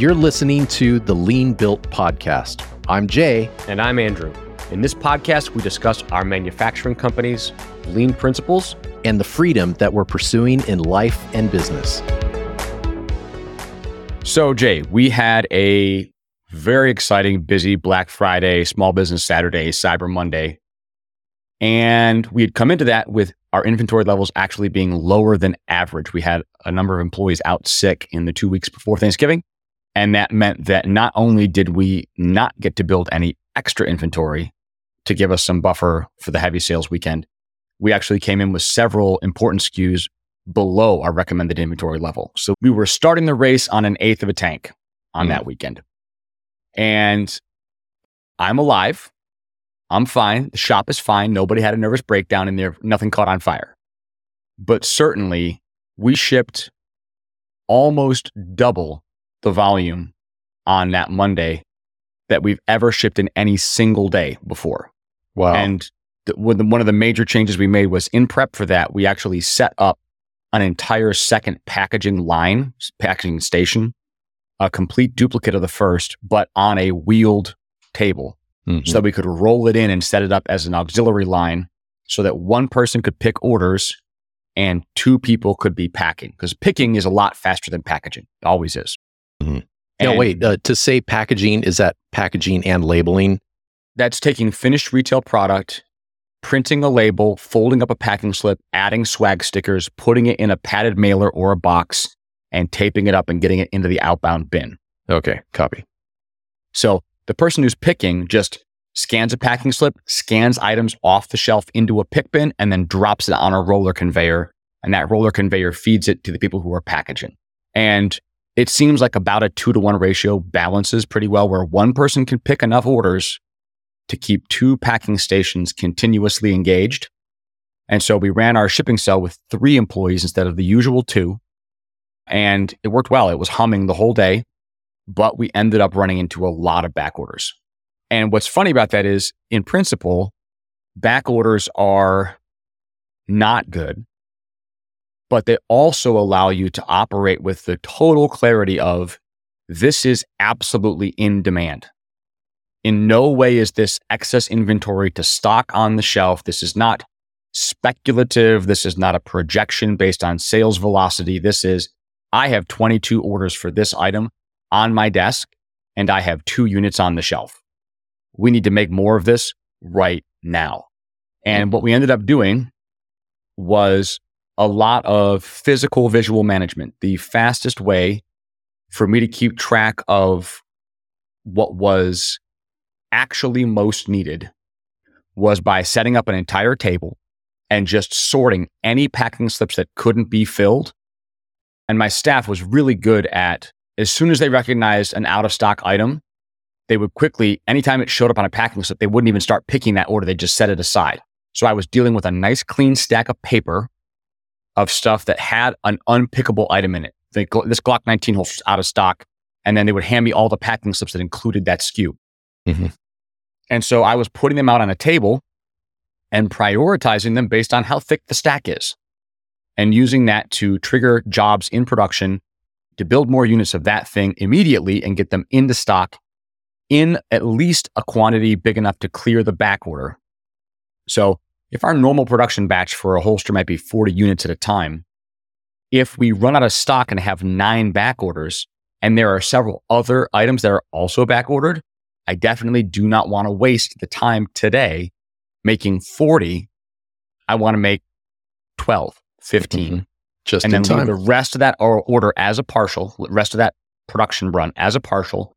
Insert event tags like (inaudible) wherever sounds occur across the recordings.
You're listening to the Lean Built Podcast. I'm Jay. And I'm Andrew. In this podcast, we discuss our manufacturing company's lean principles and the freedom that we're pursuing in life and business. So, Jay, we had a very exciting, busy Black Friday, Small Business Saturday, Cyber Monday. And we had come into that with our inventory levels actually being lower than average. We had a number of employees out sick in the two weeks before Thanksgiving. And that meant that not only did we not get to build any extra inventory to give us some buffer for the heavy sales weekend, we actually came in with several important SKUs below our recommended inventory level. So we were starting the race on an eighth of a tank on mm. that weekend. And I'm alive. I'm fine. The shop is fine. Nobody had a nervous breakdown in there. Nothing caught on fire. But certainly we shipped almost double the volume on that Monday that we've ever shipped in any single day before. Wow. And the, one of the major changes we made was in prep for that, we actually set up an entire second packaging line, packaging station, a complete duplicate of the first, but on a wheeled table mm-hmm. so that we could roll it in and set it up as an auxiliary line so that one person could pick orders and two people could be packing because picking is a lot faster than packaging. It always is. Mm-hmm. No, wait. Uh, to say packaging, is that packaging and labeling? That's taking finished retail product, printing a label, folding up a packing slip, adding swag stickers, putting it in a padded mailer or a box, and taping it up and getting it into the outbound bin. Okay, copy. So the person who's picking just scans a packing slip, scans items off the shelf into a pick bin, and then drops it on a roller conveyor. And that roller conveyor feeds it to the people who are packaging. And it seems like about a two to one ratio balances pretty well, where one person can pick enough orders to keep two packing stations continuously engaged. And so we ran our shipping cell with three employees instead of the usual two. And it worked well. It was humming the whole day, but we ended up running into a lot of back orders. And what's funny about that is, in principle, back orders are not good but they also allow you to operate with the total clarity of this is absolutely in demand. In no way is this excess inventory to stock on the shelf. This is not speculative. This is not a projection based on sales velocity. This is, I have 22 orders for this item on my desk and I have two units on the shelf. We need to make more of this right now. And what we ended up doing was a lot of physical visual management. The fastest way for me to keep track of what was actually most needed was by setting up an entire table and just sorting any packing slips that couldn't be filled. And my staff was really good at, as soon as they recognized an out of stock item, they would quickly, anytime it showed up on a packing slip, they wouldn't even start picking that order. They just set it aside. So I was dealing with a nice clean stack of paper of stuff that had an unpickable item in it. The, this Glock 19 holster was out of stock. And then they would hand me all the packing slips that included that SKU. Mm-hmm. And so I was putting them out on a table and prioritizing them based on how thick the stack is and using that to trigger jobs in production to build more units of that thing immediately and get them into stock in at least a quantity big enough to clear the back order. So if our normal production batch for a holster might be 40 units at a time, if we run out of stock and have nine back orders, and there are several other items that are also back ordered, I definitely do not want to waste the time today making 40. I want to make 12, 15. Mm-hmm. Just and then time. the rest of that order as a partial, rest of that production run as a partial,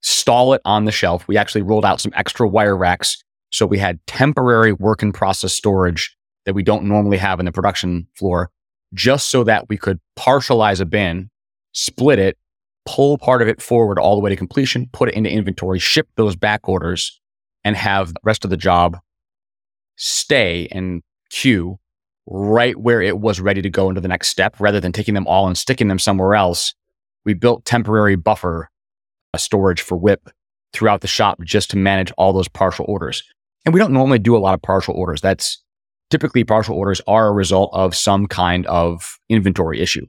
stall it on the shelf. We actually rolled out some extra wire racks so we had temporary work in process storage that we don't normally have in the production floor, just so that we could partialize a bin, split it, pull part of it forward all the way to completion, put it into inventory, ship those back orders, and have the rest of the job stay and queue right where it was ready to go into the next step rather than taking them all and sticking them somewhere else. We built temporary buffer a storage for WIP throughout the shop just to manage all those partial orders. And we don't normally do a lot of partial orders. That's typically partial orders are a result of some kind of inventory issue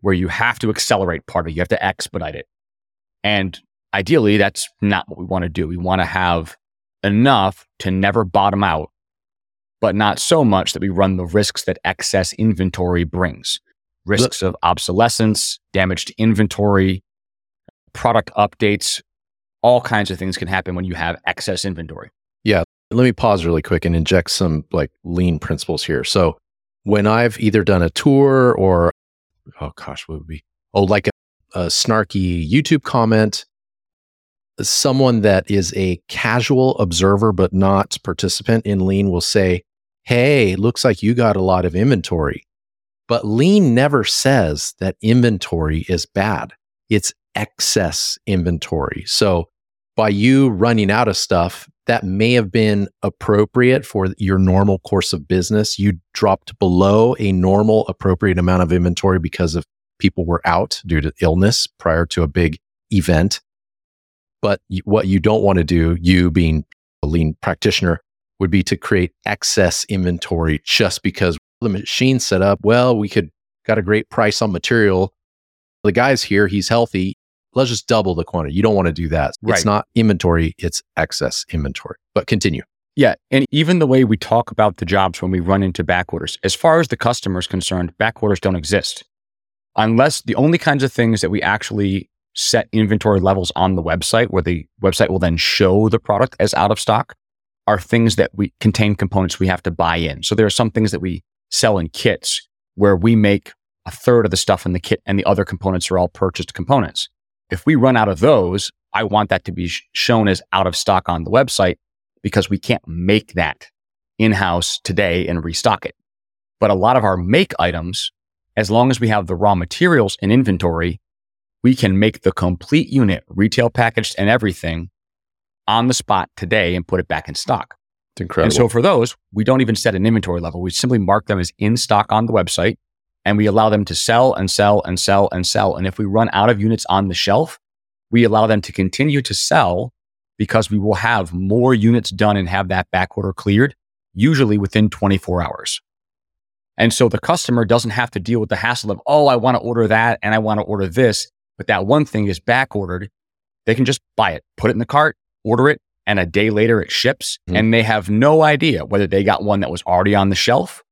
where you have to accelerate part of it. You have to expedite it. And ideally, that's not what we want to do. We want to have enough to never bottom out, but not so much that we run the risks that excess inventory brings risks of obsolescence, damage to inventory, product updates, all kinds of things can happen when you have excess inventory. Let me pause really quick and inject some like lean principles here. So, when I've either done a tour or, oh gosh, what would be? Oh, like a, a snarky YouTube comment, someone that is a casual observer but not participant in lean will say, Hey, looks like you got a lot of inventory. But lean never says that inventory is bad. It's excess inventory. So by you running out of stuff that may have been appropriate for your normal course of business, you dropped below a normal appropriate amount of inventory because of people were out due to illness prior to a big event. But what you don't want to do, you being a lean practitioner, would be to create excess inventory just because the machine set up. Well, we could got a great price on material. The guy's here, he's healthy let's just double the quantity. You don't want to do that. Right. It's not inventory, it's excess inventory. But continue. Yeah. And even the way we talk about the jobs when we run into back orders, as far as the customer is concerned, back orders don't exist. Unless the only kinds of things that we actually set inventory levels on the website, where the website will then show the product as out of stock, are things that we contain components we have to buy in. So there are some things that we sell in kits where we make a third of the stuff in the kit and the other components are all purchased components. If we run out of those, I want that to be sh- shown as out of stock on the website because we can't make that in house today and restock it. But a lot of our make items, as long as we have the raw materials in inventory, we can make the complete unit, retail packaged and everything on the spot today and put it back in stock. It's incredible. And so for those, we don't even set an inventory level. We simply mark them as in stock on the website and we allow them to sell and sell and sell and sell. And if we run out of units on the shelf, we allow them to continue to sell because we will have more units done and have that back order cleared, usually within 24 hours. And so the customer doesn't have to deal with the hassle of, oh, I want to order that and I want to order this, but that one thing is back ordered. They can just buy it, put it in the cart, order it, and a day later it ships. Mm-hmm. And they have no idea whether they got one that was already on the shelf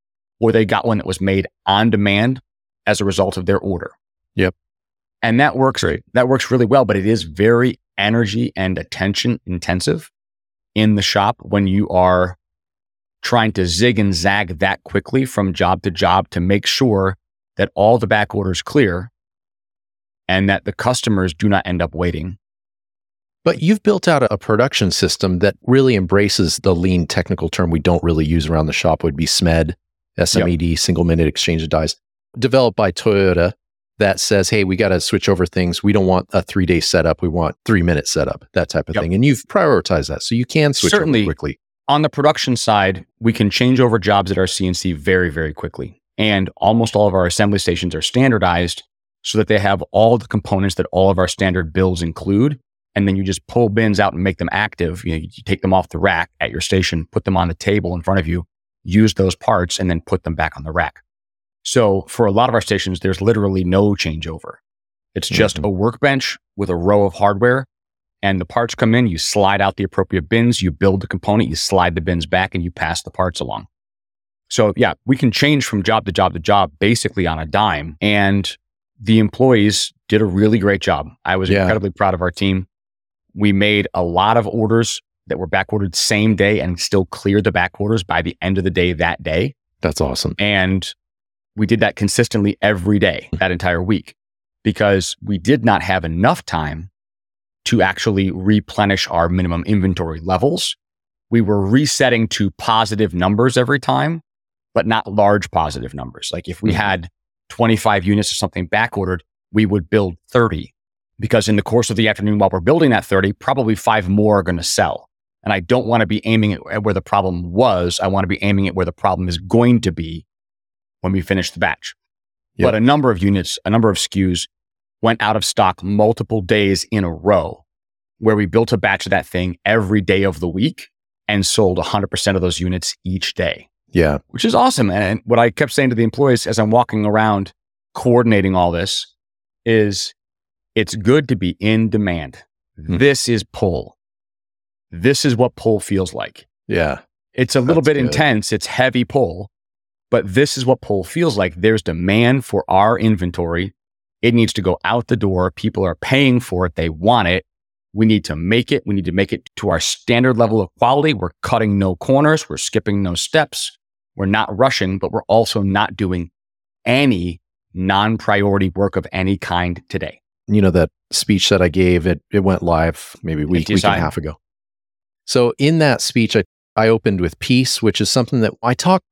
or they got one that was made on demand as a result of their order. Yep. And that works right. that works really well, but it is very energy and attention intensive in the shop when you are trying to zig and zag that quickly from job to job to make sure that all the back orders clear and that the customers do not end up waiting. But you've built out a production system that really embraces the lean technical term we don't really use around the shop would be SMED, SMED, yep. single minute exchange of dies, developed by Toyota that says, hey, we got to switch over things. We don't want a three day setup. We want three minute setup, that type of yep. thing. And you've prioritized that. So you can switch Certainly, quickly. On the production side, we can change over jobs at our CNC very, very quickly. And almost all of our assembly stations are standardized so that they have all the components that all of our standard builds include. And then you just pull bins out and make them active. You, know, you take them off the rack at your station, put them on the table in front of you, use those parts and then put them back on the rack. So for a lot of our stations, there's literally no changeover. It's just mm-hmm. a workbench with a row of hardware and the parts come in, you slide out the appropriate bins, you build the component, you slide the bins back and you pass the parts along. So yeah, we can change from job to job to job basically on a dime. And the employees did a really great job. I was yeah. incredibly proud of our team. We made a lot of orders that were back ordered same day and still cleared the back orders by the end of the day that day. That's awesome. And we did that consistently every day that entire week because we did not have enough time to actually replenish our minimum inventory levels. We were resetting to positive numbers every time, but not large positive numbers. Like if we mm-hmm. had 25 units or something back ordered, we would build 30 because in the course of the afternoon while we're building that 30, probably five more are going to sell. And I don't want to be aiming at where the problem was. I want to be aiming at where the problem is going to be when we finish the batch. Yep. But a number of units, a number of SKUs went out of stock multiple days in a row where we built a batch of that thing every day of the week and sold 100% of those units each day. Yeah. Which is awesome. And what I kept saying to the employees as I'm walking around coordinating all this is It's good to be in demand. Hmm. This is pull. This is what pull feels like. Yeah. It's a little bit good. intense. It's heavy pull, but this is what pull feels like. There's demand for our inventory. It needs to go out the door. People are paying for it. They want it. We need to make it. We need to make it to our standard level of quality. We're cutting no corners. We're skipping no steps. We're not rushing, but we're also not doing any non priority work of any kind today. you know that speech that I gave it it went live maybe a week, week and a half ago. So in that speech I, I opened with peace, which is something that I talk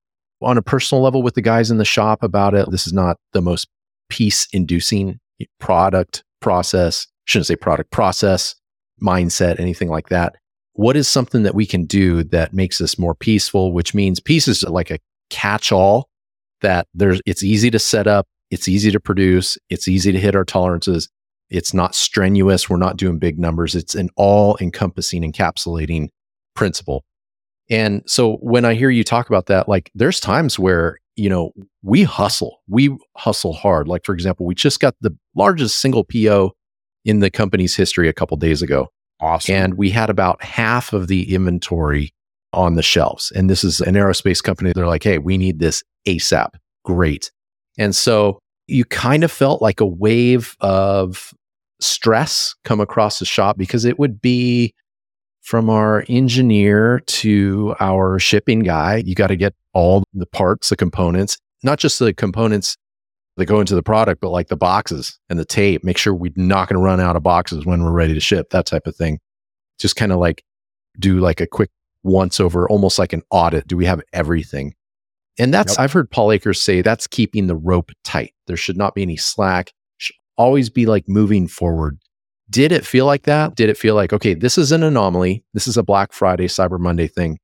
on a personal level with the guys in the shop about it. This is not the most peace inducing product process, shouldn't say product process, mindset, anything like that. What is something that we can do that makes us more peaceful, which means peace is like a catch all that there's it's easy to set up, it's easy to produce, it's easy to hit our tolerances. It's not strenuous. We're not doing big numbers. It's an all encompassing, encapsulating principle. And so when I hear you talk about that, like there's times where, you know, we hustle, we hustle hard. Like, for example, we just got the largest single PO in the company's history a couple days ago. Awesome. And we had about half of the inventory on the shelves. And this is an aerospace company. They're like, hey, we need this ASAP. Great. And so you kind of felt like a wave of stress come across the shop because it would be from our engineer to our shipping guy. You got to get all the parts, the components, not just the components that go into the product, but like the boxes and the tape. Make sure we're not going to run out of boxes when we're ready to ship, that type of thing. Just kind of like do like a quick once over, almost like an audit. Do we have everything? And that's, Yep. I've heard Paul Akers say that's keeping the rope tight. There should not be any slack, always be like moving forward. Did it feel like that? Did it feel like, okay, this is an anomaly? This is a Black Friday, Cyber Monday thing.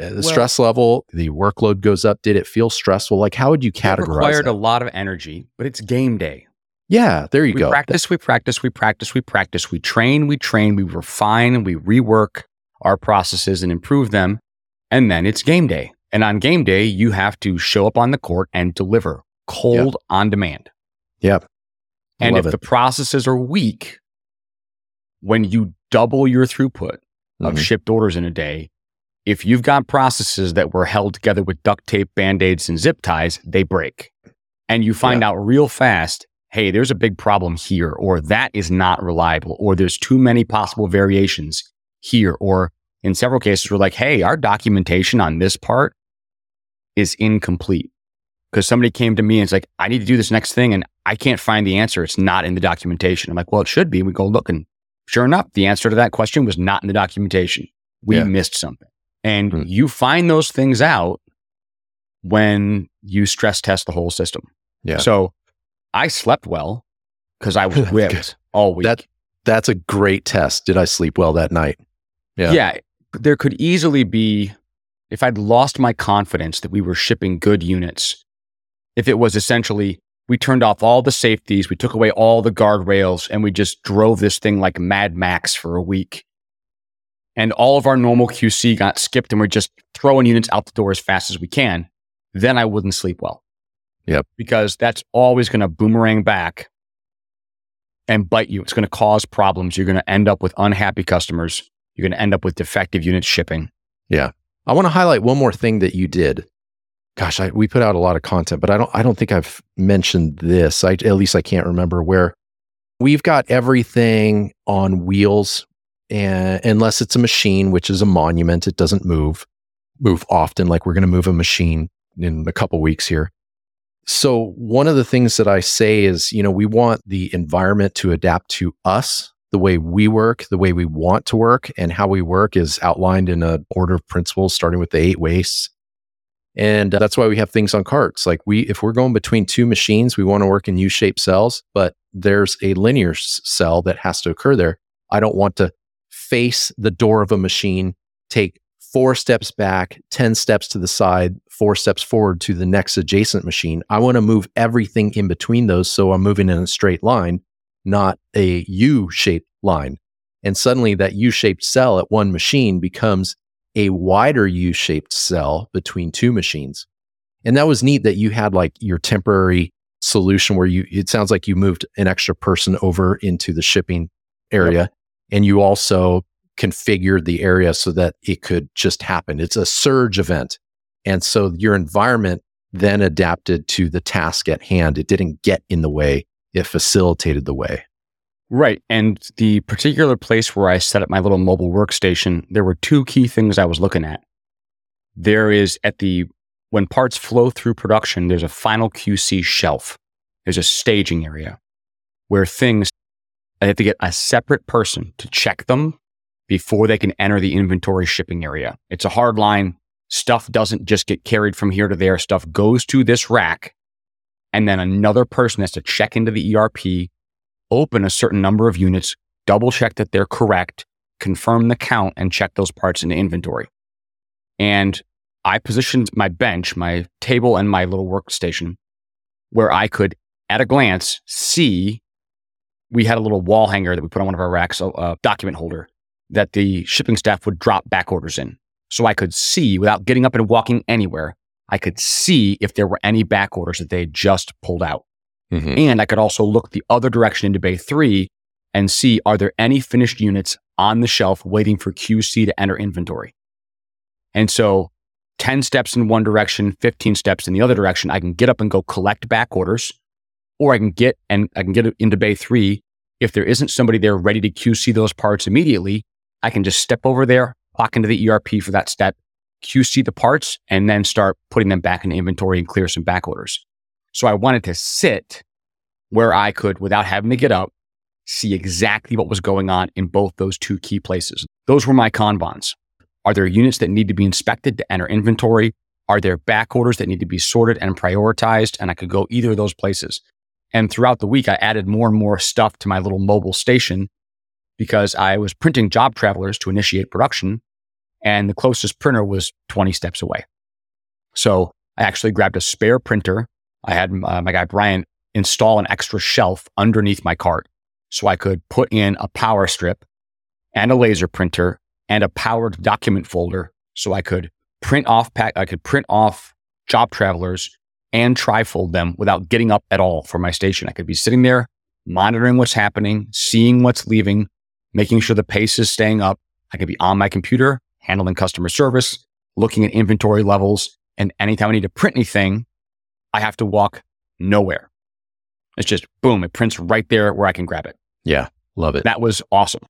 Uh, the Well- stress level, the workload goes up. Did it feel stressful? Like, how would you categorize it required that? a lot of energy, but it's game day. yeah, there you go. we go. practice, we practice, we practice, we practice, we train, we train, we refine, we rework our processes and improve them. And then it's game day. And on game day, you have to show up on the court and deliver cold on demand. Yep. And Love if it. the processes are weak, when you double your throughput of Mhm. shipped orders in a day, if you've got processes that were held together with duct tape, band aids, and zip ties, they break. And you find out real fast hey, there's a big problem here, or that is not reliable, or there's too many possible variations here. Or in several cases, we're like, hey, our documentation on this part is incomplete. Because somebody came to me and it's like, I need to do this next thing, and I can't find the answer. It's not in the documentation. I'm like, well, it should be. We go look, and sure enough, the answer to that question was not in the documentation. We Yeah. missed something. And Hmm. you find those things out when you stress test the whole system. Yeah. So I slept well because I was (laughs) whipped all week. That- That's a great test. Did I sleep well that night? yeah. yeah. There could easily be, if I'd lost my confidence that we were shipping good units, if it was essentially, we turned off all the safeties, we took away all the guardrails, and we just drove this thing like Mad Max for a week. And all of our normal QC got skipped and we're just throwing units out the door as fast as we can, then I wouldn't sleep well. Yep. Because that's always going to boomerang back and bite you. It's going to cause problems. You're going to end up with unhappy customers. You're going to end up with defective units shipping. Yeah. I want to highlight one more thing that you did. Gosh, I, we put out a lot of content, but I don't I don't think I've mentioned this. I at least I can't remember where we've got everything on wheels and unless it's a machine, which is a monument, it doesn't move move often like we're going to move a machine in a couple weeks here. So one of the things that I say is, you know, we want the environment to adapt to us, the way we work, the way we want to work, and how we work is outlined in a order of principles, starting with the eight wastes. And uh, that's why we have things on carts. Like we, if we're going between two machines, we want to work in U-shaped cells, but there's a linear cell that has to occur there. I don't want to face the door of a machine, take four steps back, 10 steps to the side, four steps forward to the next adjacent machine. I want to move everything in between those. So I'm moving in a straight line, not a U shaped line. And suddenly that U shaped cell at one machine becomes a wider U shaped cell between two machines. And that was neat that you had like your temporary solution where you it sounds like you moved an extra person over into the shipping area yep. and you also configured the area so that it could just happen. It's a surge event. And so your environment then adapted to the task at hand. It didn't get in the way, it facilitated the way. Right. And the particular place where I set up my little mobile workstation, there were two key things I was looking at. There is at the, when parts flow through production, there's a final QC shelf. There's a staging area where things, I have to get a separate person to check them before they can enter the inventory shipping area. It's a hard line. Stuff doesn't just get carried from here to there. Stuff goes to this rack. And then another person has to check into the ERP, open a certain number of units, double check that they're correct, confirm the count, and check those parts into inventory. And I positioned my bench, my table, and my little workstation where I could, at a glance, see we had a little wall hanger that we put on one of our racks, a document holder that the shipping staff would drop back orders in. So I could see without getting up and walking anywhere, I could see if there were any back orders that they just pulled out. Mm-hmm. And I could also look the other direction into bay three and see are there any finished units on the shelf waiting for QC to enter inventory. And so 10 steps in one direction, 15 steps in the other direction, I can get up and go collect back orders, or I can get and I can get into bay three. If there isn't somebody there ready to QC those parts immediately, I can just step over there, walk into the ERP for that step, QC the parts, and then start putting them back in inventory and clear some back orders. So I wanted to sit where I could, without having to get up, see exactly what was going on in both those two key places. Those were my Kanbans. Are there units that need to be inspected to enter inventory? Are there back orders that need to be sorted and prioritized? And I could go either of those places. And throughout the week, I added more and more stuff to my little mobile station because I was printing job travelers to initiate production and the closest printer was 20 steps away. So I actually grabbed a spare printer. I had uh, my guy Brian install an extra shelf underneath my cart so I could put in a power strip and a laser printer and a powered document folder so I could print off pack I could print off job travelers and trifold them without getting up at all for my station. I could be sitting there monitoring what's happening, seeing what's leaving, making sure the pace is staying up. I could be on my computer handling customer service, looking at inventory levels. And anytime I need to print anything, I have to walk nowhere. It's just boom, it prints right there where I can grab it. Yeah, love it. That was awesome.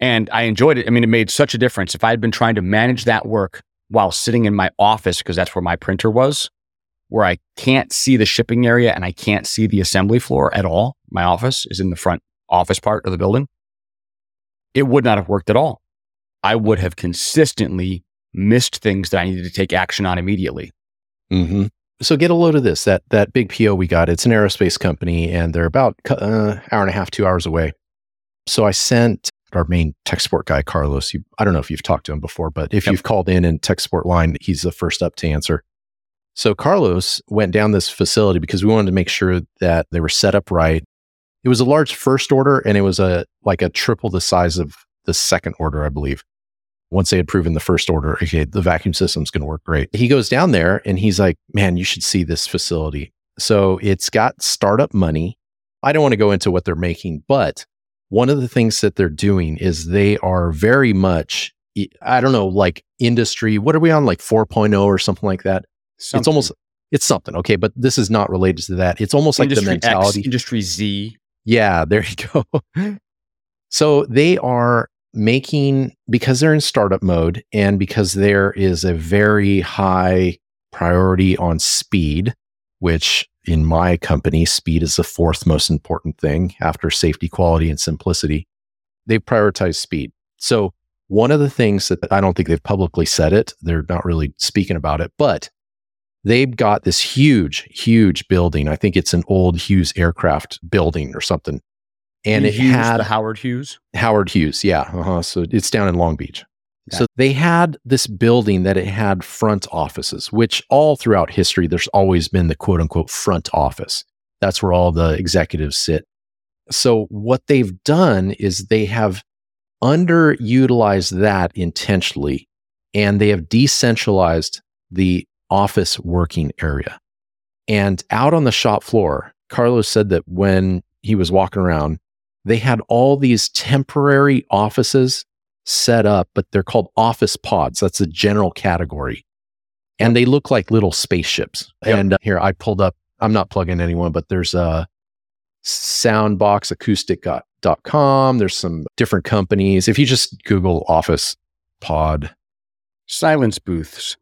And I enjoyed it. I mean, it made such a difference. If I had been trying to manage that work while sitting in my office, because that's where my printer was, where I can't see the shipping area and I can't see the assembly floor at all, my office is in the front office part of the building, it would not have worked at all. I would have consistently missed things that I needed to take action on immediately. Mm-hmm. So get a load of this. That that big PO we got. It's an aerospace company, and they're about uh, hour and a half, two hours away. So I sent our main tech support guy, Carlos. You, I don't know if you've talked to him before, but if yep. you've called in and tech support line, he's the first up to answer. So Carlos went down this facility because we wanted to make sure that they were set up right. It was a large first order, and it was a like a triple the size of the second order, I believe. Once they had proven the first order, okay, the vacuum system's going to work great. He goes down there and he's like, man, you should see this facility. So it's got startup money. I don't want to go into what they're making, but one of the things that they're doing is they are very much, I don't know, like industry. What are we on, like 4.0 or something like that? Something. It's almost, it's something. Okay. But this is not related to that. It's almost industry like the mentality. X, industry Z. Yeah. (laughs) There you go. so they are making because they're in startup mode and because there is a very high priority on speed, which in my company, speed is the fourth most important thing after safety, quality, and simplicity. They prioritize speed. So, one of the things that I don't think they've publicly said it, they're not really speaking about it, but they've got this huge, huge building. I think it's an old Hughes aircraft building or something and it had Howard Hughes. Howard Hughes, yeah. Uh-huh. So it's down in Long Beach. So they had this building that it had front offices, which all throughout history, there's always been the quote unquote front office. That's where all the executives sit. So what they've done is they have underutilized that intentionally and they have decentralized the office working area. And out on the shop floor, Carlos said that when he was walking around, they had all these temporary offices set up, but they're called office pods. That's a general category. And they look like little spaceships. Yep. And uh, here I pulled up, I'm not plugging anyone, but there's a soundboxacoustic.com. There's some different companies. If you just Google office pod, Silence booths.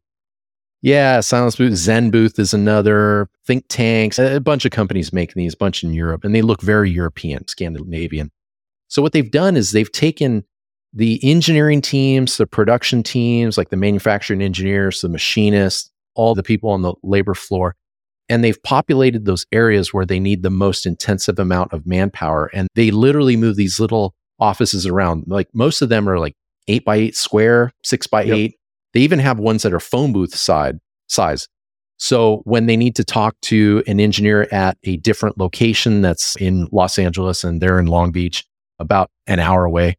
Yeah, Silence Booth, Zen Booth is another. Think tanks, a bunch of companies make these, a bunch in Europe, and they look very European, Scandinavian. So what they've done is they've taken the engineering teams, the production teams, like the manufacturing engineers, the machinists, all the people on the labor floor, and they've populated those areas where they need the most intensive amount of manpower. And they literally move these little offices around. Like most of them are like eight by eight square, six by Yep. eight. They even have ones that are phone booth side size. So when they need to talk to an engineer at a different location that's in Los Angeles and they're in Long Beach, about an hour away,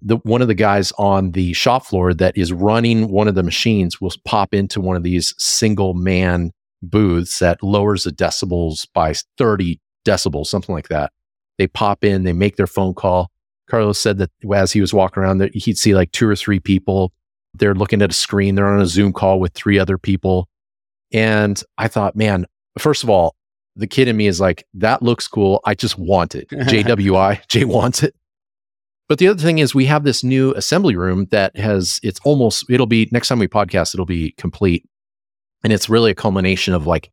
the one of the guys on the shop floor that is running one of the machines will pop into one of these single man booths that lowers the decibels by 30 decibels, something like that. They pop in, they make their phone call. Carlos said that as he was walking around, that he'd see like two or three people. They're looking at a screen. They're on a Zoom call with three other people. And I thought, man, first of all, the kid in me is like, that looks cool. I just want it. (laughs) JWI, Jay wants it. But the other thing is, we have this new assembly room that has, it's almost, it'll be, next time we podcast, it'll be complete. And it's really a culmination of like,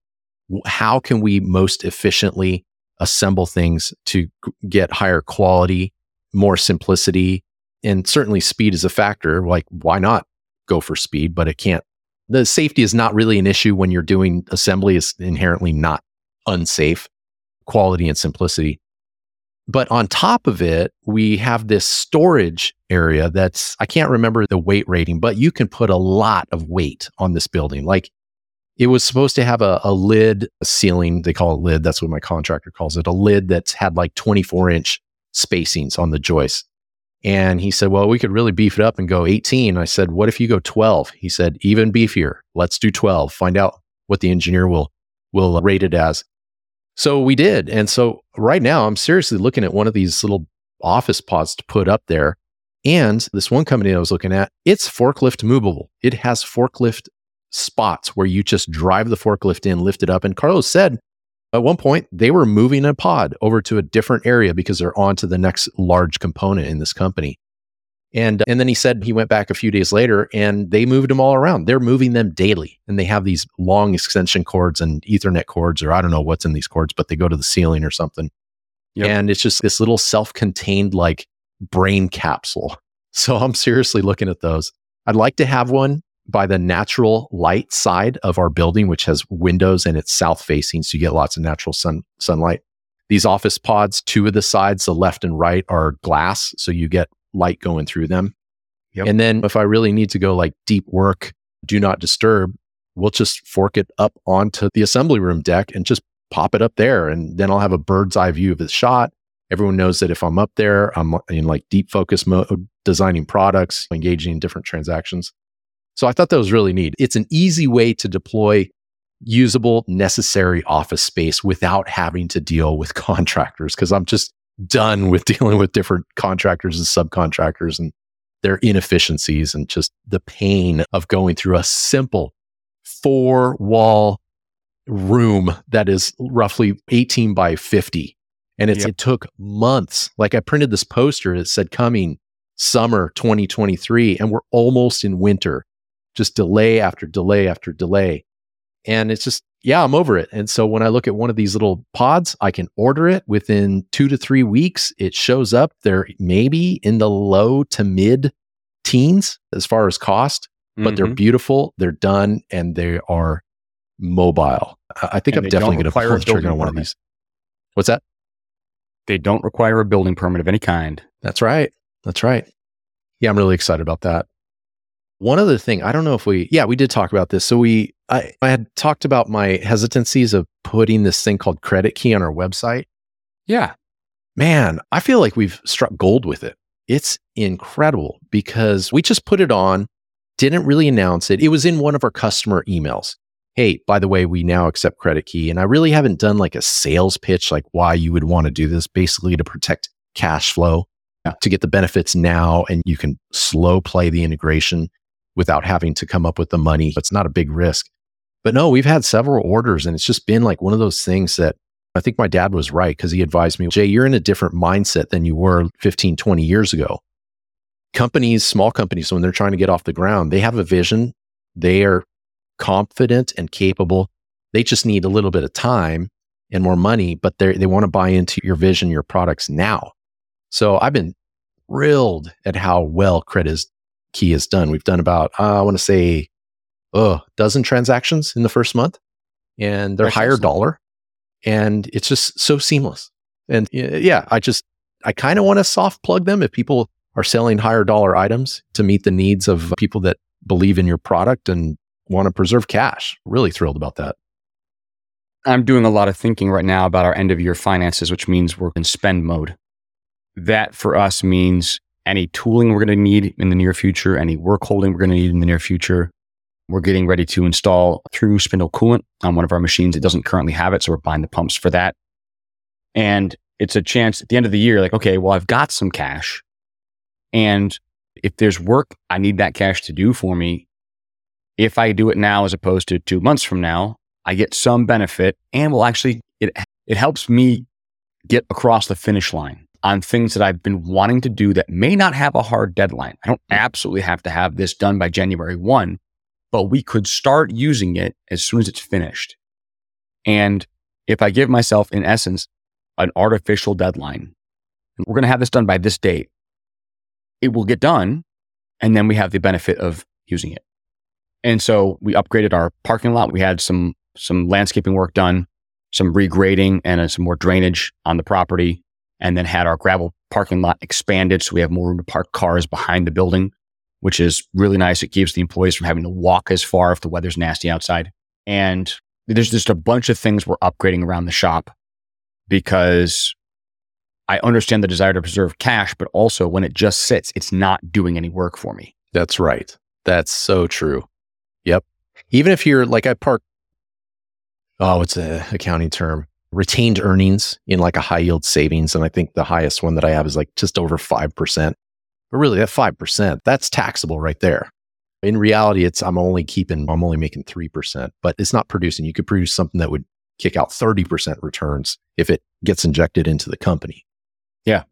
how can we most efficiently assemble things to get higher quality, more simplicity, and certainly speed is a factor. Like, why not go for speed? But it can't, the safety is not really an issue when you're doing assembly, is inherently not unsafe, quality and simplicity. But on top of it, we have this storage area that's, I can't remember the weight rating, but you can put a lot of weight on this building. Like it was supposed to have a, a lid, a ceiling, they call it a lid. That's what my contractor calls it, a lid that's had like 24 inch spacings on the joists. And he said, Well, we could really beef it up and go 18. I said, What if you go 12? He said, Even beefier. Let's do 12. Find out what the engineer will will uh, rate it as. So we did. And so right now I'm seriously looking at one of these little office pods to put up there. And this one company I was looking at, it's forklift movable. It has forklift spots where you just drive the forklift in, lift it up. And Carlos said at one point they were moving a pod over to a different area because they're on to the next large component in this company. And, and then he said he went back a few days later and they moved them all around. They're moving them daily. And they have these long extension cords and Ethernet cords, or I don't know what's in these cords, but they go to the ceiling or something. Yep. And it's just this little self contained like brain capsule. (laughs) So I'm seriously looking at those. I'd like to have one by the natural light side of our building, which has windows and it's south facing. So you get lots of natural sun, sunlight. These office pods, two of the sides, the left and right, are glass. So you get light going through them. Yep. And then if I really need to go like deep work, do not disturb, we'll just fork it up onto the assembly room deck and just pop it up there. And then I'll have a bird's eye view of the shot. Everyone knows that if I'm up there, I'm in like deep focus mode, designing products, engaging in different transactions. So I thought that was really neat. It's an easy way to deploy usable, necessary office space without having to deal with (laughs) contractors because I'm just done with (laughs) dealing with different contractors and subcontractors and their inefficiencies and just the pain of going through a simple four wall room that is roughly 18 by 50. And it's, Yep. it took months. Like I printed this poster that said coming summer 2023, and we're almost in winter, just delay after delay after delay. And it's just, yeah, I'm over it. And so when I look at one of these little pods, I can order it within two to three weeks. It shows up. They're maybe in the low to mid teens as far as cost, but they're Mhm. beautiful. They're done and they are mobile. I think And I'm definitely going to pull the trigger on one of these. What's that? they don't require a building permit of any kind. That's right. That's right. Yeah, I'm really excited about that. One other thing, I don't know if we, yeah, we did talk about this. So we, I, I had talked about my hesitancies of putting this thing called Credit Key on our website. Yeah. Man, I feel like we've struck gold with it. It's incredible because we just put it on, didn't really announce it. It was in one of our customer emails. hey, by the way, we now accept Credit Key. And I really haven't done like a sales pitch, like why you would want to do this, basically to protect cash flow, to get the benefits now. And you can slow play the integration without having to come up with the money. It's not a big risk. But no, we've had several orders and it's just been like one of those things that I think my dad was right because he advised me, Jay, you're in a different mindset than you were 15, 20 years ago. Companies, small companies, when they're trying to get off the ground, they have a vision. They are confident and capable. They just need a little bit of time and more money, but they they want to buy into your vision, your products now. So I've been thrilled at how well Credit Key has done. We've done about uh, I want to say a dozen transactions in the first month, and they're That's higher awesome. dollar, and it's just so seamless. And yeah, I just I kind of want to soft plug them if people are selling higher dollar items to meet the needs of people that believe in your product and want to preserve cash. Really thrilled about that. I'm doing a lot of thinking right now about our end of year finances, which means we're in spend mode. That for us means any tooling we're going to need in the near future, any work holding we're going to need in the near future. We're getting ready to install through spindle coolant on one of our machines. It doesn't currently have it, so we're buying the pumps for that. And it's a chance at the end of the year, like, okay, well, I've got some cash. And if there's work I need that cash to do for me, if I do it now as opposed to two months from now, I get some benefit and will actually, it, it helps me get across the finish line on things that I've been wanting to do that may not have a hard deadline. I don't absolutely have to have this done by January 1, but we could start using it as soon as it's finished. And if I give myself, in essence, an artificial deadline, we're going to have this done by this date, it will get done. And then we have the benefit of using it. And so we upgraded our parking lot. We had some some landscaping work done, some regrading and uh, some more drainage on the property, and then had our gravel parking lot expanded so we have more room to park cars behind the building, which is really nice. It keeps the employees from having to walk as far if the weather's nasty outside. And there's just a bunch of things we're upgrading around the shop because I understand the desire to preserve cash, but also when it just sits, it's not doing any work for me. That's right. That's so true. Yep. Even if you're like I park, oh, it's a accounting term, retained earnings in like a high yield savings. And I think the highest one that I have is like just over 5%. But really, that 5%, that's taxable right there. In reality, it's I'm only keeping, I'm only making 3%, but it's not producing. You could produce something that would kick out 30% returns if it gets injected into the company. Yeah.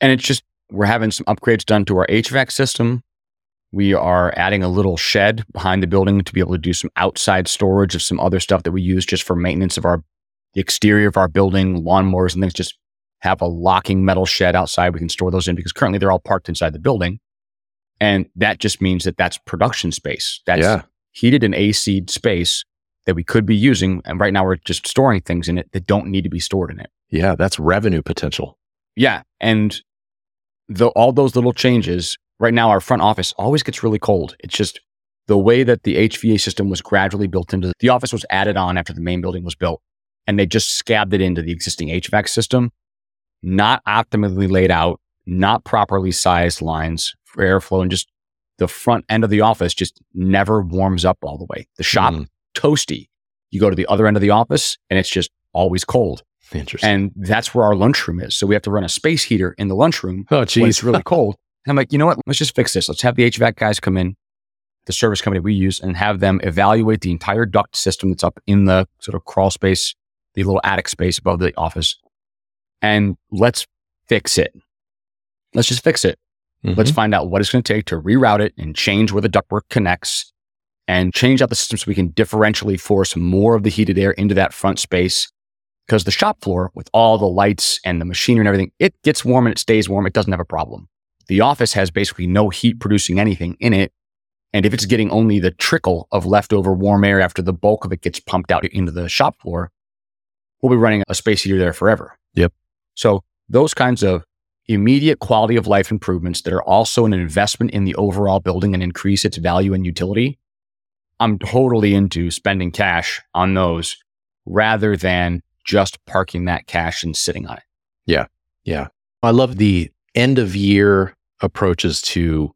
And it's just, we're having some upgrades done to our HVAC system. We are adding a little shed behind the building to be able to do some outside storage of some other stuff that we use just for maintenance of our the exterior of our building, lawnmowers and things. Just have a locking metal shed outside. We can store those in because currently they're all parked inside the building. And that just means that that's production space. That's yeah. heated and AC space that we could be using. And right now we're just storing things in it that don't need to be stored in it. Yeah, that's revenue potential. Yeah. And the, all those little changes right now our front office always gets really cold. It's just the way that the HVA system was gradually built into the office was added on after the main building was built. And they just scabbed it into the existing HVAC system, not optimally laid out, not properly sized lines for airflow, and just the front end of the office just never warms up all the way. The shop, mm. toasty. You go to the other end of the office and it's just always cold. Interesting. And that's where our lunchroom is. So we have to run a space heater in the lunchroom. Oh, geez. it's really (laughs) cold. And I'm like, you know what? Let's just fix this. Let's have the HVAC guys come in, the service company we use, and have them evaluate the entire duct system that's up in the sort of crawl space, the little attic space above the office. And let's fix it. Let's just fix it. Mm-hmm. Let's find out what it's going to take to reroute it and change where the ductwork connects and change out the system so we can differentially force more of the heated air into that front space. Because the shop floor, with all the lights and the machinery and everything, it gets warm and it stays warm. It doesn't have a problem. The office has basically no heat producing anything in it. And if it's getting only the trickle of leftover warm air after the bulk of it gets pumped out into the shop floor, we'll be running a space heater there forever. Yep. So those kinds of immediate quality of life improvements that are also an investment in the overall building and increase its value and utility. I'm totally into spending cash on those rather than just parking that cash and sitting on it. Yeah. Yeah. I love the end of year approaches to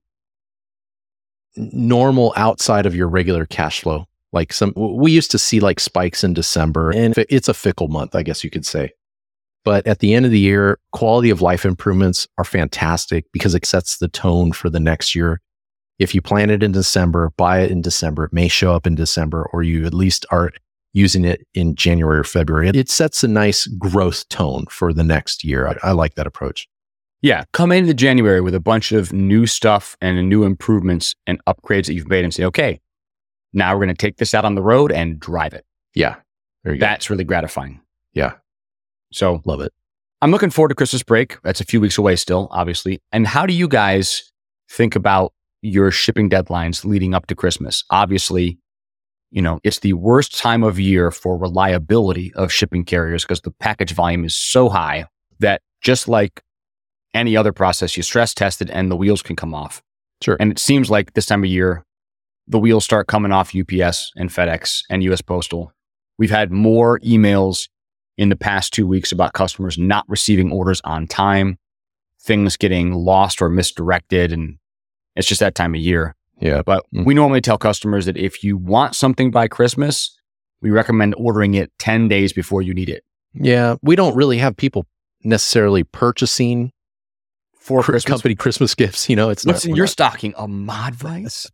normal outside of your regular cash flow Like some, we used to see like spikes in December, and it's a fickle month, I guess you could say. But at the end of the year, quality of life improvements are fantastic because it sets the tone for the next year. If you plan it in December, buy it in December, it may show up in December, or you at least are using it in January or February. It sets a nice growth tone for the next year. I, I like that approach. Yeah, come into January with a bunch of new stuff and new improvements and upgrades that you've made and say, okay, now we're going to take this out on the road and drive it. Yeah. That's really gratifying. Yeah. So love it. I'm looking forward to Christmas break. That's a few weeks away still, obviously. And how do you guys think about your shipping deadlines leading up to Christmas? Obviously, you know, it's the worst time of year for reliability of shipping carriers because the package volume is so high that just like any other process, you stress test it and the wheels can come off. Sure. And it seems like this time of year, the wheels start coming off UPS and FedEx and US Postal. We've had more emails in the past two weeks about customers not receiving orders on time, things getting lost or misdirected. And it's just that time of year. Yeah. But mm-hmm. we normally tell customers that if you want something by Christmas, we recommend ordering it 10 days before you need it. Yeah. We don't really have people necessarily purchasing for Christmas. company Christmas gifts. You know, it's What's not, in your not... stocking? A mod vice?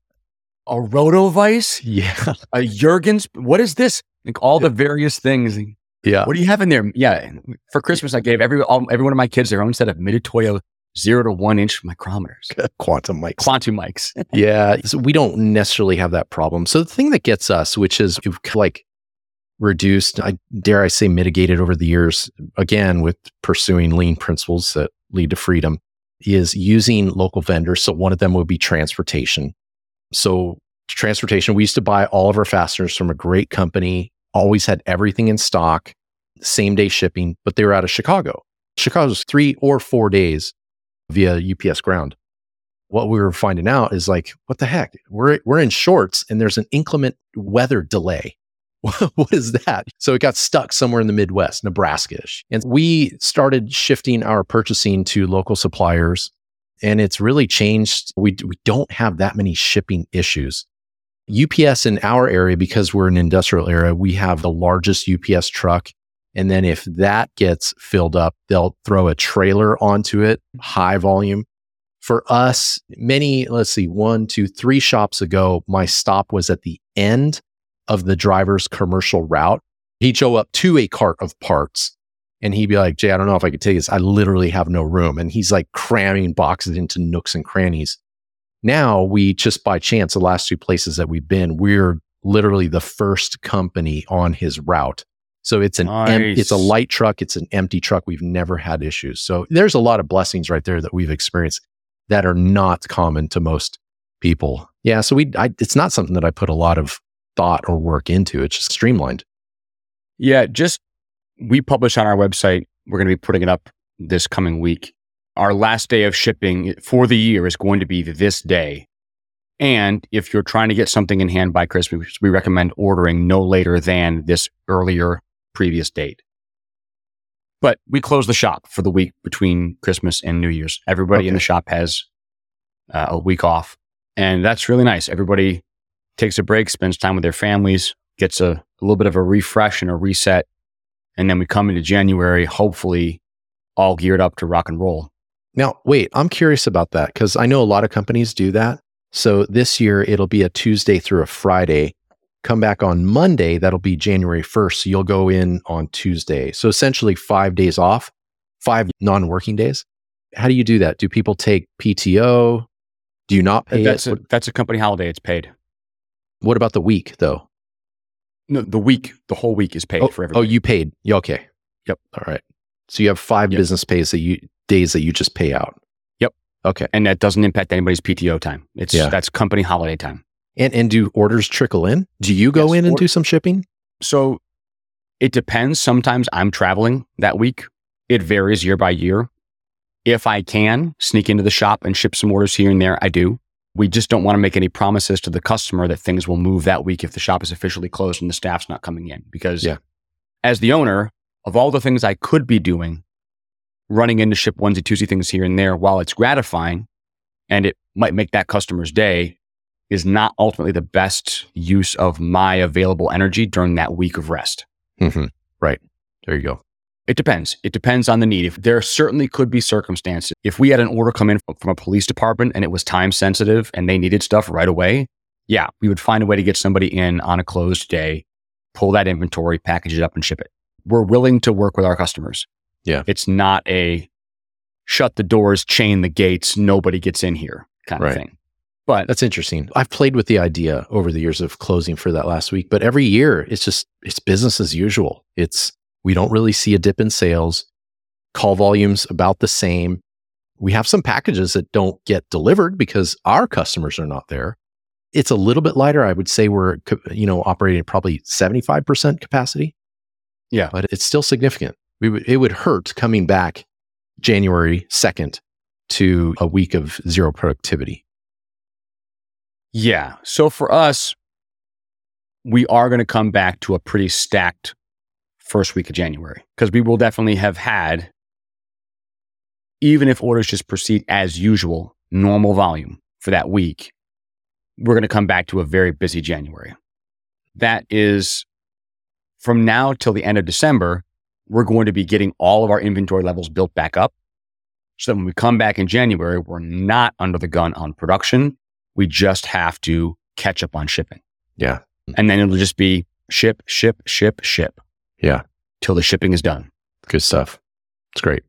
A roto vice? Yeah. (laughs) A Jergens. What is this? Like all the various things. Yeah. What do you have in there? Yeah. For Christmas, I gave every all, every one of my kids their own set of Mitutoyo zero to one inch micrometers. (laughs) Quantum mics. Quantum mics. (laughs) yeah. So we don't necessarily have that problem. So the thing that gets us, which is like reduced, I dare I say mitigated over the years, again, with pursuing lean principles that lead to freedom, is using local vendors. So one of them would be transportation. So transportation, we used to buy all of our fasteners from a great company always had everything in stock, same day shipping, but they were out of Chicago. Chicago's three or four days via UPS ground. What we were finding out is like, what the heck? We're, we're in shorts and there's an inclement weather delay. (laughs) what is that? So it got stuck somewhere in the Midwest, Nebraska ish. And we started shifting our purchasing to local suppliers. And it's really changed. We, we don't have that many shipping issues. UPS in our area, because we're an industrial area, we have the largest UPS truck. And then if that gets filled up, they'll throw a trailer onto it, high volume. For us, many, let's see, one, two, three shops ago, my stop was at the end of the driver's commercial route. He'd show up to a cart of parts and he'd be like, Jay, I don't know if I could take this. I literally have no room. And he's like cramming boxes into nooks and crannies. Now we just by chance, the last two places that we've been, we're literally the first company on his route. So it's an nice. em- it's a light truck, it's an empty truck. We've never had issues. So there's a lot of blessings right there that we've experienced that are not common to most people. Yeah, so we I, it's not something that I put a lot of thought or work into. It's just streamlined. Yeah, just we publish on our website. We're going to be putting it up this coming week our last day of shipping for the year is going to be this day. And if you're trying to get something in hand by Christmas, we recommend ordering no later than this earlier previous date. But we close the shop for the week between Christmas and New Year's. Everybody okay. in the shop has uh, a week off. And that's really nice. Everybody takes a break, spends time with their families, gets a, a little bit of a refresh and a reset. And then we come into January, hopefully all geared up to rock and roll. Now, wait, I'm curious about that because I know a lot of companies do that. So this year it'll be a Tuesday through a Friday. Come back on Monday, that'll be January 1st. So you'll go in on Tuesday. So essentially five days off, five non working days. How do you do that? Do people take PTO? Do you not pay that's it? A, that's a company holiday. It's paid. What about the week though? No, the week, the whole week is paid oh, for everybody. Oh, you paid. Yeah, okay. Yep. All right. So you have five yep. business pays that you days that you just pay out. Yep. Okay. And that doesn't impact anybody's PTO time. It's yeah. that's company holiday time. And and do orders trickle in? Do you go yes, in and or- do some shipping? So it depends. Sometimes I'm traveling that week. It varies year by year. If I can sneak into the shop and ship some orders here and there, I do. We just don't want to make any promises to the customer that things will move that week if the shop is officially closed and the staff's not coming in. Because yeah. as the owner, of all the things I could be doing, running into ship onesie twosie things here and there, while it's gratifying and it might make that customer's day, is not ultimately the best use of my available energy during that week of rest. hmm Right. There you go. It depends. It depends on the need. If there certainly could be circumstances. If we had an order come in from a police department and it was time sensitive and they needed stuff right away, yeah, we would find a way to get somebody in on a closed day, pull that inventory, package it up and ship it. We're willing to work with our customers. Yeah. It's not a shut the doors, chain the gates, nobody gets in here kind Right. of thing. But That's interesting. I've played with the idea over the years of closing for that last week, but every year it's just it's business as usual. It's we don't really see a dip in sales. Call volumes about the same. We have some packages that don't get delivered because our customers are not there. It's a little bit lighter. I would say we're you know operating at probably 75% capacity. Yeah. But it's still significant. We would it would hurt coming back January 2nd to a week of zero productivity. Yeah. So for us, we are going to come back to a pretty stacked first week of January because we will definitely have had, even if orders just proceed as usual, normal volume for that week, we're going to come back to a very busy January. That is from now till the end of December, we're going to be getting all of our inventory levels built back up. So that when we come back in January, we're not under the gun on production. We just have to catch up on shipping. Yeah. And then it'll just be ship, ship, ship, ship. Yeah. Till the shipping is done. Good stuff. It's great.